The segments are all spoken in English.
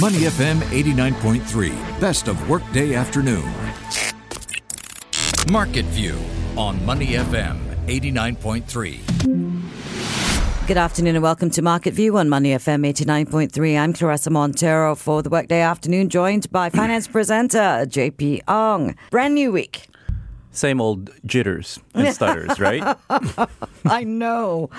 Money FM 89.3, best of workday afternoon. Market View on Money FM 89.3. Good afternoon and welcome to Market View on Money FM 89.3. I'm Claressa Monteiro for the workday afternoon, joined by finance presenter JP Ong. Brand new week. Same old jitters and stutters, right? I know.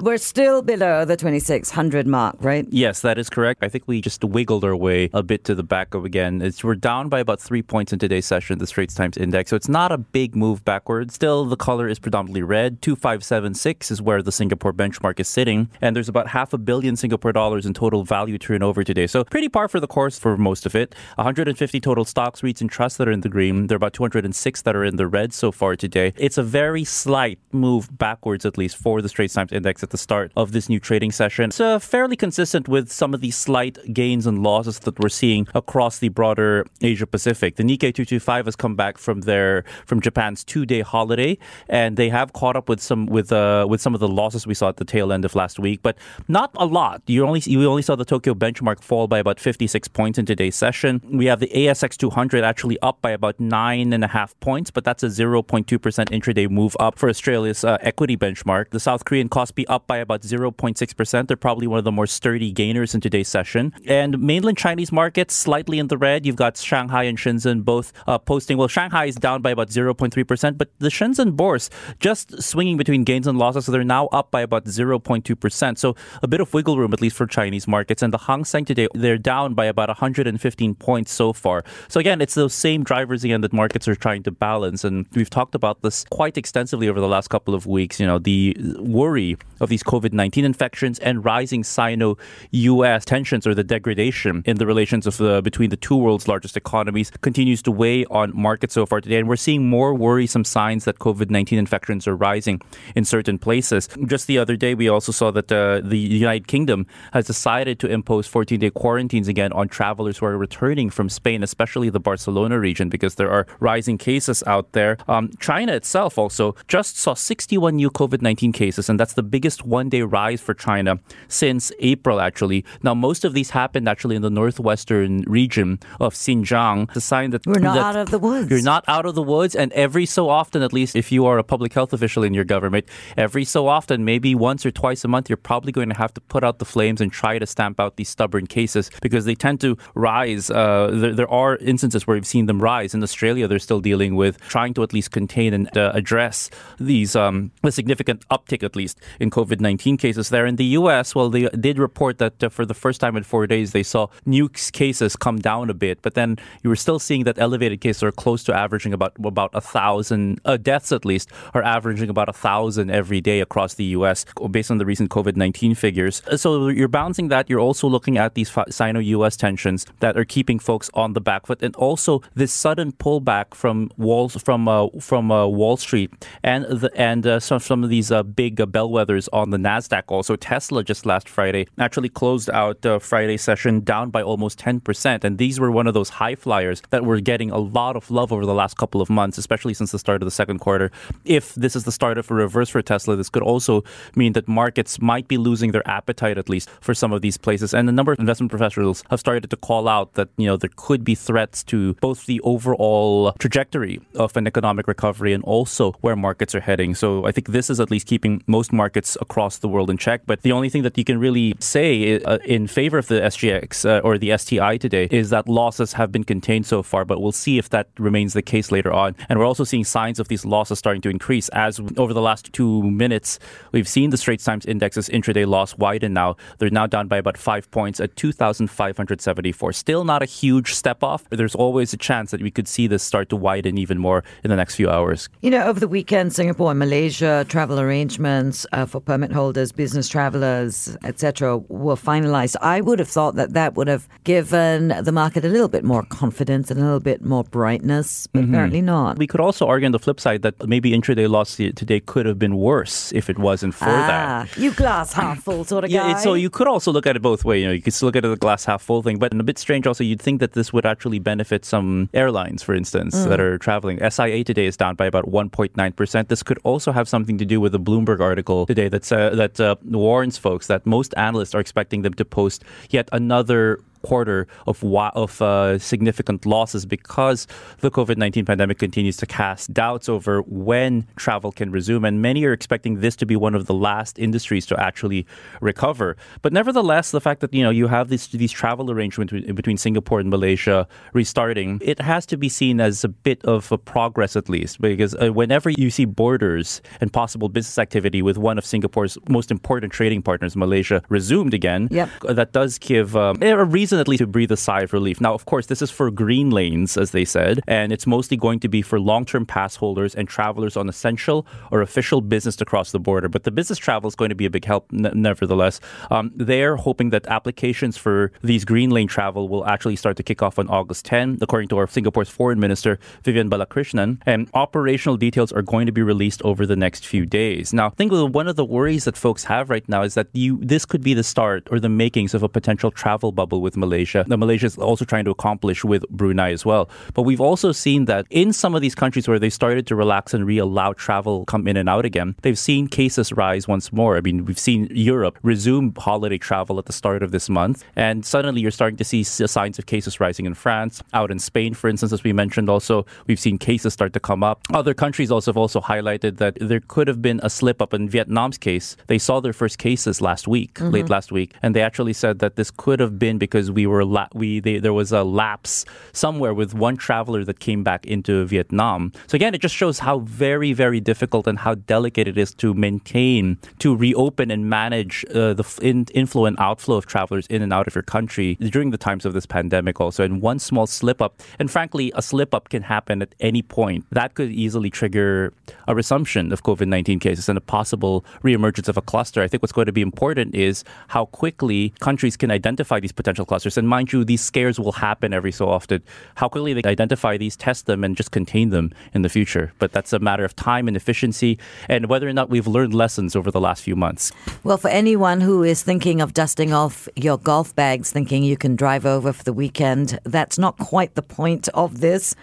We're still below the 2600 mark, right? Yes, that is correct. I think we just wiggled our way a bit to the back of again. It's, we're down by about three points in today's session, the Straits Times Index. So it's not a big move backwards. Still, the color is predominantly red. 2576 is where the Singapore benchmark is sitting. And there's about half a billion Singapore dollars in total value turnover today. So pretty par for the course for most of it. 150 total stocks, REITs, and trusts that are in the green. There are about 206 that are in the red so far today. It's a very slight move backwards, at least for the Straits Times Index at the start of this new trading session. It's uh, fairly consistent with some of the slight gains and losses that we're seeing across the broader Asia Pacific. The Nikkei 225 has come back from their from Japan's two-day holiday, and they have caught up with some with uh, with some of the losses we saw at the tail end of last week, but not a lot. You only you only saw the Tokyo benchmark fall by about 56 points in today's session. We have the ASX 200 actually up by about nine and a half points, but that's a 0.2% intraday move up for Australia's uh, equity benchmark. The South Korean Kospi up by about 0.6%. They're probably one of the more sturdy gainers in today's session. And mainland Chinese markets slightly in the red. You've got Shanghai and Shenzhen both uh, posting. Well, Shanghai is down by about 0.3%, but the Shenzhen Bourse just swinging between gains and losses. So they're now up by about 0.2%. So a bit of wiggle room, at least for Chinese markets. And the Hang Seng today, they're down by about 115 points so far. So again, it's those same drivers again that markets are trying to balance. And we've talked about this quite extensively over the last couple of weeks. You know, the worry of these COVID 19 infections and rising Sino US tensions or the degradation in the relations of the, between the two world's largest economies continues to weigh on markets so far today. And we're seeing more worrisome signs that COVID 19 infections are rising in certain places. Just the other day, we also saw that uh, the United Kingdom has decided to impose 14 day quarantines again on travelers who are returning from Spain, especially the Barcelona region, because there are rising cases out there. Um, China itself also just saw 61 new COVID 19 cases, and that's the biggest one day rise for China since April, actually. Now, most of these happened actually in the northwestern region of Xinjiang. It's a sign that We're not that out of the woods. You're not out of the woods, and every so often, at least if you are a public health official in your government, every so often, maybe once or twice a month, you're probably going to have to put out the flames and try to stamp out these stubborn cases because they tend to rise. Uh, there, there are instances where we've seen them rise. In Australia, they're still dealing with trying to at least contain and uh, address these um, a significant uptick, at least in COVID 19 cases there. In the U.S., well, they did report that uh, for the first time in four days, they saw new cases come down a bit, but then you were still seeing that elevated cases are close to averaging about about a thousand uh, deaths, at least, are averaging about a thousand every day across the U.S. based on the recent COVID 19 figures. So you're balancing that. You're also looking at these Sino U.S. tensions that are keeping folks on the back foot, and also this sudden pullback from walls from uh, from uh, Wall Street and the, and uh, some some of these big bellwethers on the Nasdaq. Also, Tesla just last Friday actually closed out uh, Friday session down by almost ten percent, and these were one of those high flyers that were getting a lot of love over the last couple of months, especially since the start of the second quarter. If this is the start of a reverse for Tesla, this could also mean that markets might be losing their appetite at least for some of these places. And a number of investment professionals have started to call out that you know there could be threats to both the overall trajectory of an economic recovery and also where markets are heading. So I think this is at least keeping most markets across the world in check. But the only thing that you can really say uh, in favor of the SGX uh, or the STI today is that losses have been contained so far. But we'll see if that remains the case later on. And we're also seeing signs of these losses starting to increase as over the last two minutes we've seen the Straits Times index's intraday loss widen. Now they're now down by about five points at 2,574. Still not a huge step off. There's always a chance that we could see this start to widen even more in the next few hours. You know, over the weekend, Singapore and Malaysia travel arrangements uh, for permit holders, business travelers, etc., were finalized. I would have thought that that would have given the market a little bit more confidence and a little bit more brightness, but mm-hmm. apparently not. We could also argue on the flip side that maybe intraday loss today could have been worse if it wasn't for ah, that. You glass half full sort of guy. yeah, guy. so you could also look at it both ways. You know, you could still look at it the glass half full thing, but a bit strange also. You'd think that this would actually benefit some airlines, for instance, mm. that are traveling. SIA today is down by about 1.9%. This could also have something to do with the Bloomberg article today that's, uh, that uh, warns folks that most analysts are expecting them to post yet another quarter of of uh, significant losses because the COVID nineteen pandemic continues to cast doubts over when travel can resume, and many are expecting this to be one of the last industries to actually recover. But nevertheless, the fact that you know you have these these travel arrangements between Singapore and Malaysia restarting, it has to be seen as a bit of a progress at least, because uh, whenever you see borders and possible business activity with one of Singapore's most important trading partners, Malaysia, resumed again, Yep. that does give um, a reason at least to breathe a sigh of relief. Now, of course, this is for green lanes, as they said, and it's mostly going to be for long-term pass holders and travelers on essential or official business to cross the border. But the business travel is going to be a big help, n- nevertheless. Um, they're hoping that applications for these green lane travel will actually start to kick off on August 10, according to our Singapore's foreign minister Vivian Balakrishnan. And operational details are going to be released over the next few days. Now, I think one of the worries that folks have right now is that you this could be the start or the makings of a potential travel bubble with Malaysia. Now, Malaysia is also trying to accomplish with Brunei as well. But we've also seen that in some of these countries where they started to relax and re-allow travel come in and out again, they've seen cases rise once more. I mean, we've seen Europe resume holiday travel at the start of this month, and suddenly you're starting to see signs of cases rising in France, out in Spain, for instance, as we mentioned. Also, we've seen cases start to come up. Other countries also have also highlighted that there could have been a slip up in Vietnam's case. They saw their first cases last week, late mm-hmm. last week, and they actually said that this could have been because we were la- we they, there was a lapse somewhere with one traveler that came back into Vietnam. So again, it just shows how very very difficult and how delicate it is to maintain, to reopen and manage uh, the in, inflow and outflow of travelers in and out of your country during the times of this pandemic. Also, and one small slip up, and frankly, a slip up can happen at any point. That could easily trigger a resumption of COVID nineteen cases and a possible reemergence of a cluster. I think what's going to be important is how quickly countries can identify these potential clusters. And mind you, these scares will happen every so often. How quickly they identify these, test them, and just contain them in the future. But that's a matter of time and efficiency, and whether or not we've learned lessons over the last few months. Well, for anyone who is thinking of dusting off your golf bags, thinking you can drive over for the weekend, that's not quite the point of this.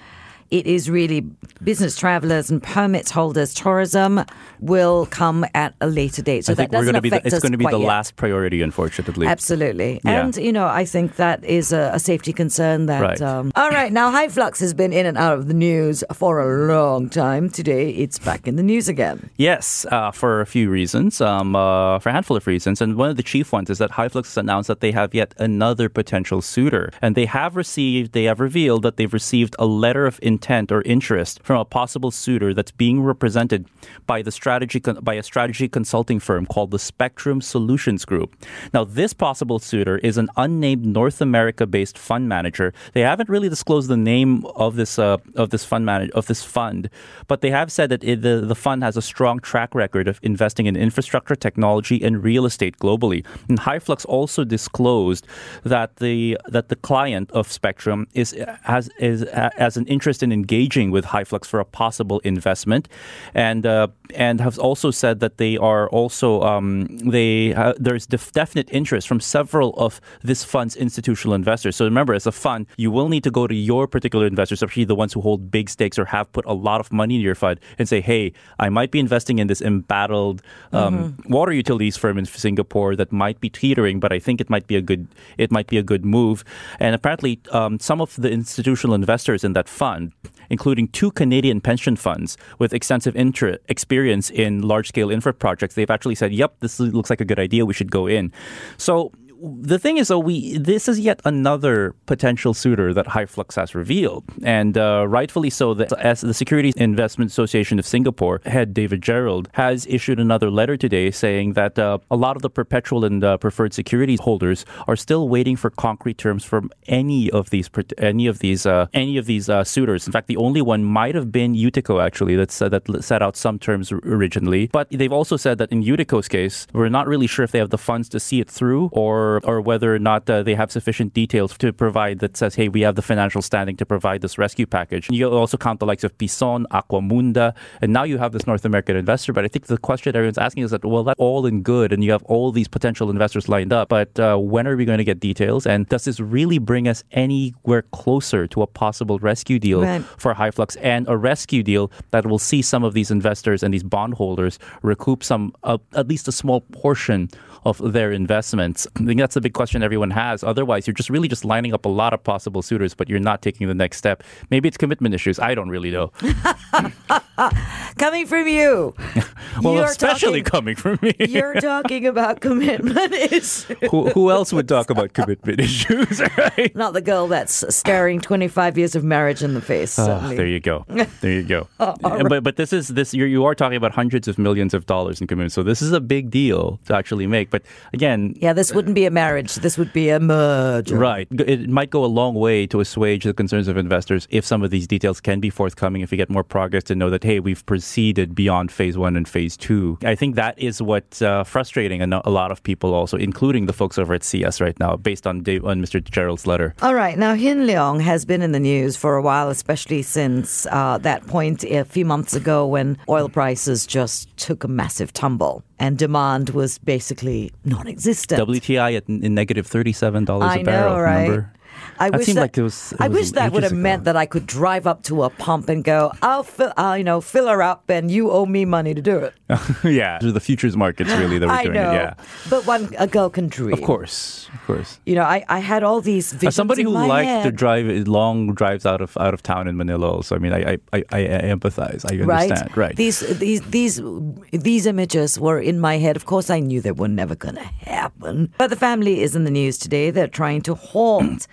It is really business travelers and permits holders. Tourism will come at a later date. So I think that we're going to be the, it's going to be the yet. last priority, unfortunately. Absolutely. Yeah. And, you know, I think that is a, a safety concern that. Right. Um, all right. Now, Hyflux has been in and out of the news for a long time. Today, it's back in the news again. Yes, uh, for a few reasons, um, uh, for a handful of reasons. And one of the chief ones is that Hyflux has announced that they have yet another potential suitor. And they have received, they have revealed that they've received a letter of intent or interest from a possible suitor that's being represented by the strategy by a strategy consulting firm called the Spectrum Solutions Group. Now, this possible suitor is an unnamed North America-based fund manager. They haven't really disclosed the name of this uh, of this fund manage- of this fund, but they have said that it, the the fund has a strong track record of investing in infrastructure, technology, and real estate globally. And Hyflux also disclosed that the that the client of Spectrum is has is has an interest in engaging with Hyflux for a possible investment, and uh, and have also said that they are also um, they uh, there's def- definite interest from several of this fund's institutional investors. So remember, as a fund, you will need to go to your particular investors, especially the ones who hold big stakes or have put a lot of money in your fund, and say, "Hey, I might be investing in this embattled um, water utilities firm in Singapore that might be teetering, but I think it might be a good it might be a good move." And apparently, um, some of the institutional investors in that fund including two Canadian pension funds with extensive inter- experience in large scale infra projects, they've actually said, yep, this looks like a good idea. We should go in. So the thing is, though, we this is yet another potential suitor that Hyflux has revealed, and uh, rightfully so. As the Securities Investment Association of Singapore head David Gerald has issued another letter today saying that uh, a lot of the perpetual and uh, preferred securities holders are still waiting for concrete terms from any of these any of these uh, any of these uh, suitors. In fact, the only one might have been Utico actually that that set out some terms originally, but they've also said that in Utico's case, we're not really sure if they have the funds to see it through or or whether or not uh, they have sufficient details to provide that says, hey, we have the financial standing to provide this rescue package. And you also count the likes of Pison, Aquamunda, and now you have this North American investor. But I think the question everyone's asking is that, well, that's all in good, and you have all these potential investors lined up. But uh, when are we going to get details? And does this really bring us anywhere closer to a possible rescue deal Right. for Hyflux and a rescue deal that will see some of these investors and these bondholders recoup some, uh, at least a small portion of their investments. I think think that's a big question everyone has. Otherwise, you're just really just lining up a lot of possible suitors, but you're not taking the next step. Maybe it's commitment issues. I don't really know. Coming from you. well, You're especially talking- coming from me. You're talking about commitment issues. who, who else would talk about commitment issues, right? Not the girl that's staring 25 years of marriage in the face. Ah, certainly. there you go. There you go. Oh, all And- But but this is this you're, you are talking about hundreds of millions of dollars in commitment. So this is a big deal to actually make. But again, yeah, this wouldn't be a marriage. This would be a merger. Right. It might go a long way to assuage the concerns of investors if some of these details can be forthcoming, if we get more progress to know that, hey, we've proceeded beyond phase one and phase two. I think that is what's uh, frustrating a, a lot of people also, including the folks over at CS right now, based on, Dave, on Mr. Gerald's letter. All right. Now, Hin Leong has been in the news for a while, especially since uh, that point a few months ago when oil prices just took a massive tumble and demand was basically non existent. WTI at in negative $37 I a barrel, know, right? remember? I That wish seemed that, like it was- it I was wish that would have ago. meant that I could drive up to a pump and go, "I'll fill, I'll, uh, you know, fill her up, and you owe me money to do it." yeah. Through the futures markets, really, that we're I doing know, it. Yeah. but one a girl can dream. Of course. Of course. You know, I, I had all these visions As somebody in who my liked to drive long drives out of out of town in Manila, also, I mean, I I, I, I empathize. I right? understand. Right. These these these these images were in my head. Of course, I knew they were never going to happen. But the family is in the news today. They're trying to halt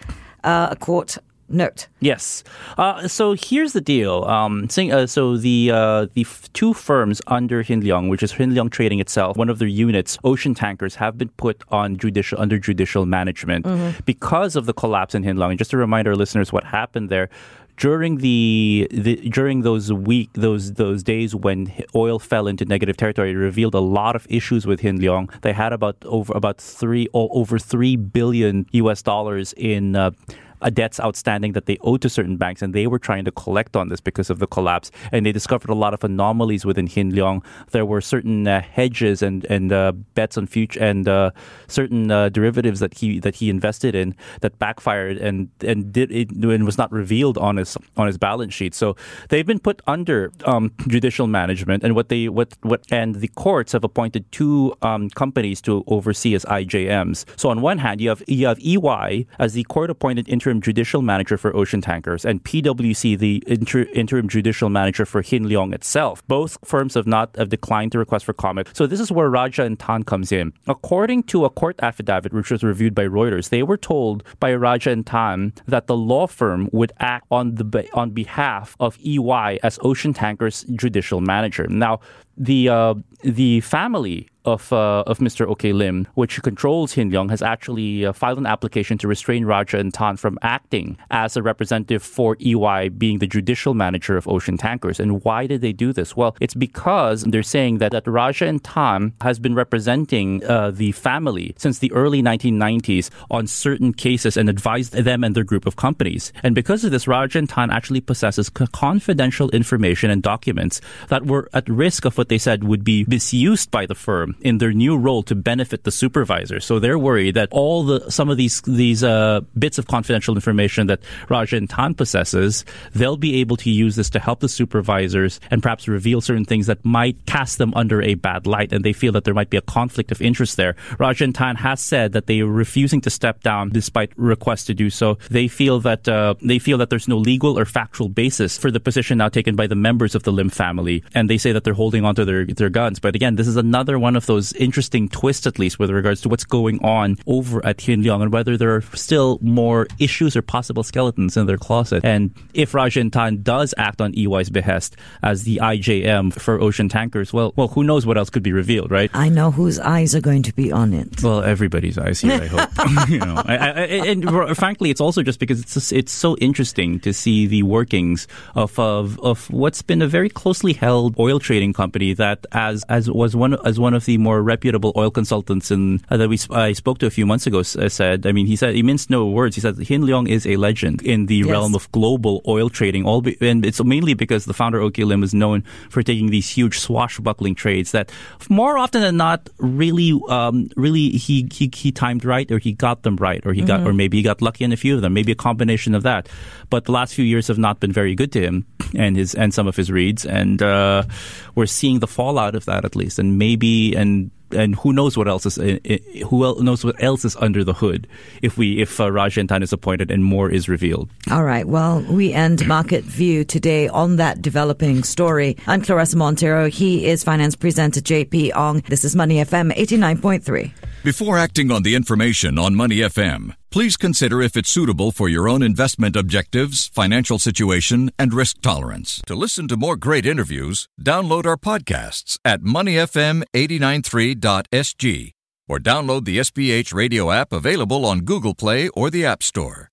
uh, a court note. Yes. Uh, so here's the deal. Um, uh, so the uh, the f- two firms under Hin Leong, which is Hin Leong Trading itself, one of their units, Ocean Tankers, have been put on judicial under judicial management because of the collapse in Hin Leong. And just to remind our listeners what happened there. During the, the during those week those those days when oil fell into negative territory, it revealed a lot of issues with Hin Leong. They had about over about three over three billion U.S. dollars in uh, debts outstanding that they owed to certain banks, and they were trying to collect on this because of the collapse. And they discovered a lot of anomalies within Hin Leong. There were certain uh, hedges and and uh, bets on future and uh, certain uh, derivatives that he that he invested in that backfired and and did it and was not revealed on his on his balance sheet. So they've been put under um, judicial management, and what they what what and the courts have appointed two um, companies to oversee as IJMs. So on one hand, you have you have EY as the court appointed interim judicial manager for Ocean Tankers, and PwC the inter- interim judicial manager for Hin Leong itself. Both firms have not have declined to request for comment. So this is where Rajah & Tann comes in. According to a court affidavit which was reviewed by Reuters, they were told by Rajah & Tann that the law firm would act on the on behalf of EY as Ocean Tankers judicial manager. Now, the uh, the family of uh, of Mr. OK Lim, which controls Hin Leong, has actually uh, filed an application to restrain Rajah & Tann from acting as a representative for EY being the judicial manager of Ocean Tankers. And why did they do this? Well, it's because they're saying that, that Rajah & Tann has been representing uh, the family since the early 1990s on certain cases and advised them and their group of companies. And because of this, Raja and Tan actually possesses confidential information and documents that were at risk of what they said would be misused by the firm in their new role to benefit the supervisor. So they're worried that all the some of these these uh, bits of confidential information that Rajah & Tann possesses, they'll be able to use this to help the supervisors and perhaps reveal certain things that might cast them under a bad light. And they feel that there might be a conflict of interest there. Rajah & Tann has said that they are refusing to step down despite requests to do so. They feel that uh, they feel that there's no legal or factual basis for the position now taken by the members of the Lim family, and they say that they're holding on to their their guns. But again, this is another one of those interesting twists, at least with regards to what's going on over at Hin Leong and whether there are still more issues or possible skeletons in their closet. And if Rajah & Tann does act on EY's behest as the IJM for Ocean Tankers, well, well, who knows what else could be revealed, right? I know whose eyes are going to be on it. Well, everybody's eyes here, I hope. you know, I, I, and frankly, it's also just because it's it's so interesting to see the workings of, of of what's been a very closely held oil trading company that, as as was one as one of the more reputable oil consultants in uh, that we I spoke to a few months ago uh, said. I mean, he said he minced no words. He said Hin Leong is a legend in the Yes. realm of global oil trading. All be, and it's mainly because the founder OK Lim is known for taking these huge swashbuckling trades that, more often than not, really, um, really he, he he timed right, or he got them right, or he got, or maybe he got lucky in a few of them, maybe a combination of that. But the last few years have not been very good to him and his and some of his reads, and uh, we're seeing the fallout of that at least, and maybe and and who knows what else is who knows what else is under the hood if we if uh, Rajah Tann is appointed and more is revealed. All right. Well, we end Market View today on that developing story. I'm Claressa Monteiro. He is finance presenter JP Ong. This is Money FM 89.3. Before acting on the information on Money FM, please consider if it's suitable for your own investment objectives, financial situation, and risk tolerance. To listen to more great interviews, download our podcasts at moneyfm893.sg or download the SPH radio app available on Google Play or the App Store.